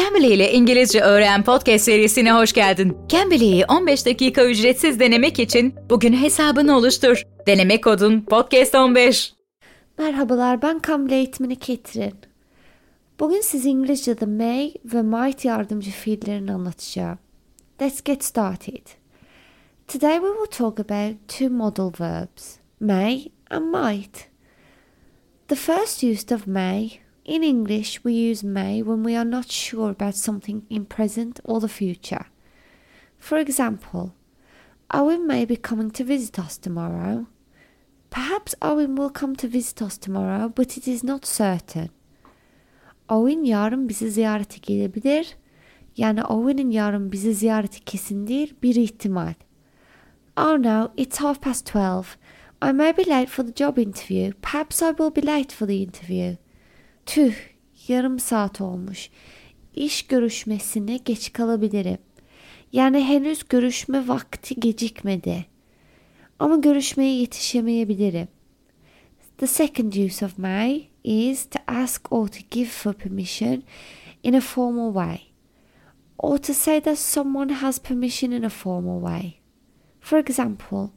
Cambly ile İngilizce Öğren podcast serisine hoş geldin. Cambly'yi 15 dakika ücretsiz denemek için bugün hesabını oluştur. Deneme kodun podcast15. Merhabalar ben Cambly eğitmeni Ketrin. Bugün size İngilizce'de may ve might yardımcı fiillerini anlatacağım. Let's get started. Today we will talk about two modal verbs, may and might. The first use of may In English, we use may when we are not sure about something in present or the future. For example, Owen may be coming to visit us tomorrow. Perhaps Owen will come to visit us tomorrow, but it is not certain. Owen yarın bizi ziyarete gelebilir. Yani Owen'in yarın bizi ziyareti kesin değil, bir ihtimal. Oh no, it's half past twelve. I may be late for the job interview. Perhaps I will be late for the interview. Tüh, yarım saat olmuş. İş görüşmesine geç kalabilirim. Yani henüz görüşme vakti gecikmedi. Ama görüşmeye yetişemeyebilirim. The second use of may is to ask or to give for permission in a formal way, or to say that someone has permission in a formal way. For example,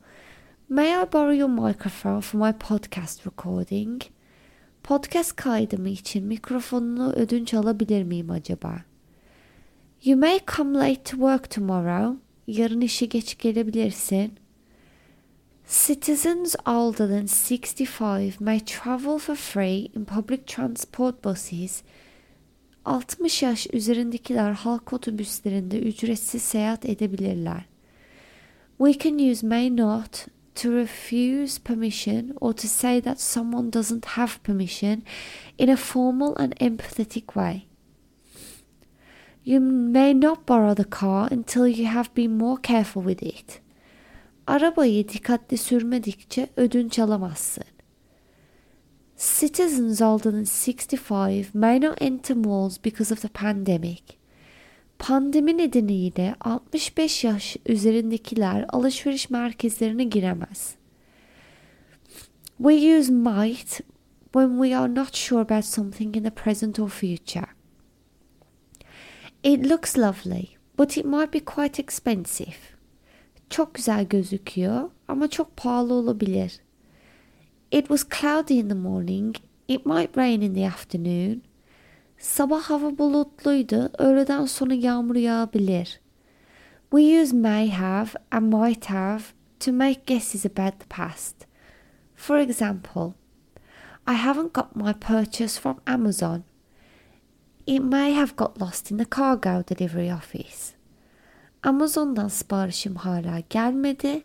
may I borrow your microphone for my podcast recording? Podcast kaydımı için mikrofonunu ödünç alabilir miyim acaba? You may come late to work tomorrow. Yarın işe geç gelebilirsin. Citizens older than 65 may travel for free in public transport buses. 60 yaş üzerindekiler halk otobüslerinde ücretsiz seyahat edebilirler. We can use may not to refuse permission or to say that someone doesn't have permission in a formal and empathetic way. You may not borrow the car until you have been more careful with it. Arabayı dikkatli sürmedikçe ödünç alamazsın. Citizens older than 65 may not enter malls because of the pandemic. Pandemi nedeniyle 65 yaş üzerindekiler alışveriş merkezlerine giremez. We use might when we are not sure about something in the present or future. It looks lovely, but it might be quite expensive. Çok güzel gözüküyor ama çok pahalı olabilir. It was cloudy in the morning. It might rain in the afternoon. Sabah hava bulutluydu. Öğleden sonra yağmur yağabilir. We use may have and might have to make guesses about the past. For example, I haven't got my purchase from Amazon. It may have got lost in the cargo delivery office. Amazon'dan siparişim hala gelmedi.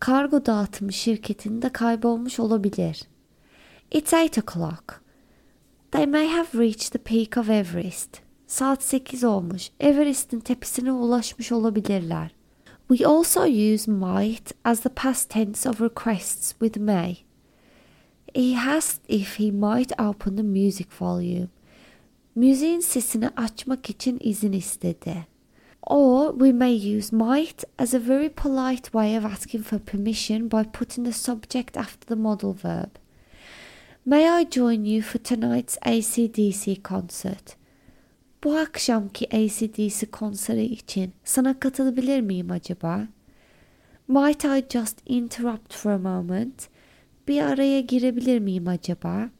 Kargo dağıtımı şirketinde kaybolmuş olabilir. It's eight o'clock. They may have reached the peak of Everest. Saat 8 olmuş. Everest'in tepesine ulaşmış olabilirler. We also use might as the past tense of requests with may. He asked if he might open the music volume. Müziğin sesini açmak için izin istedi. Or we may use might as a very polite way of asking for permission by putting the subject after the modal verb. May I join you for tonight's ACDC concert? Bu akşamki ACDC konseri için sana katılabilir miyim acaba? Might I just interrupt for a moment? Bir araya girebilir miyim acaba?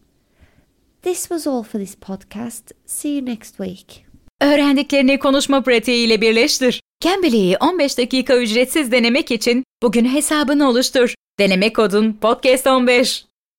This was all for this podcast. See you next week. Öğrendiklerini konuşma pratiğiyle birleştir. Cambly'yi 15 dakika ücretsiz denemek için bugün hesabını oluştur. Deneme kodun podcast15.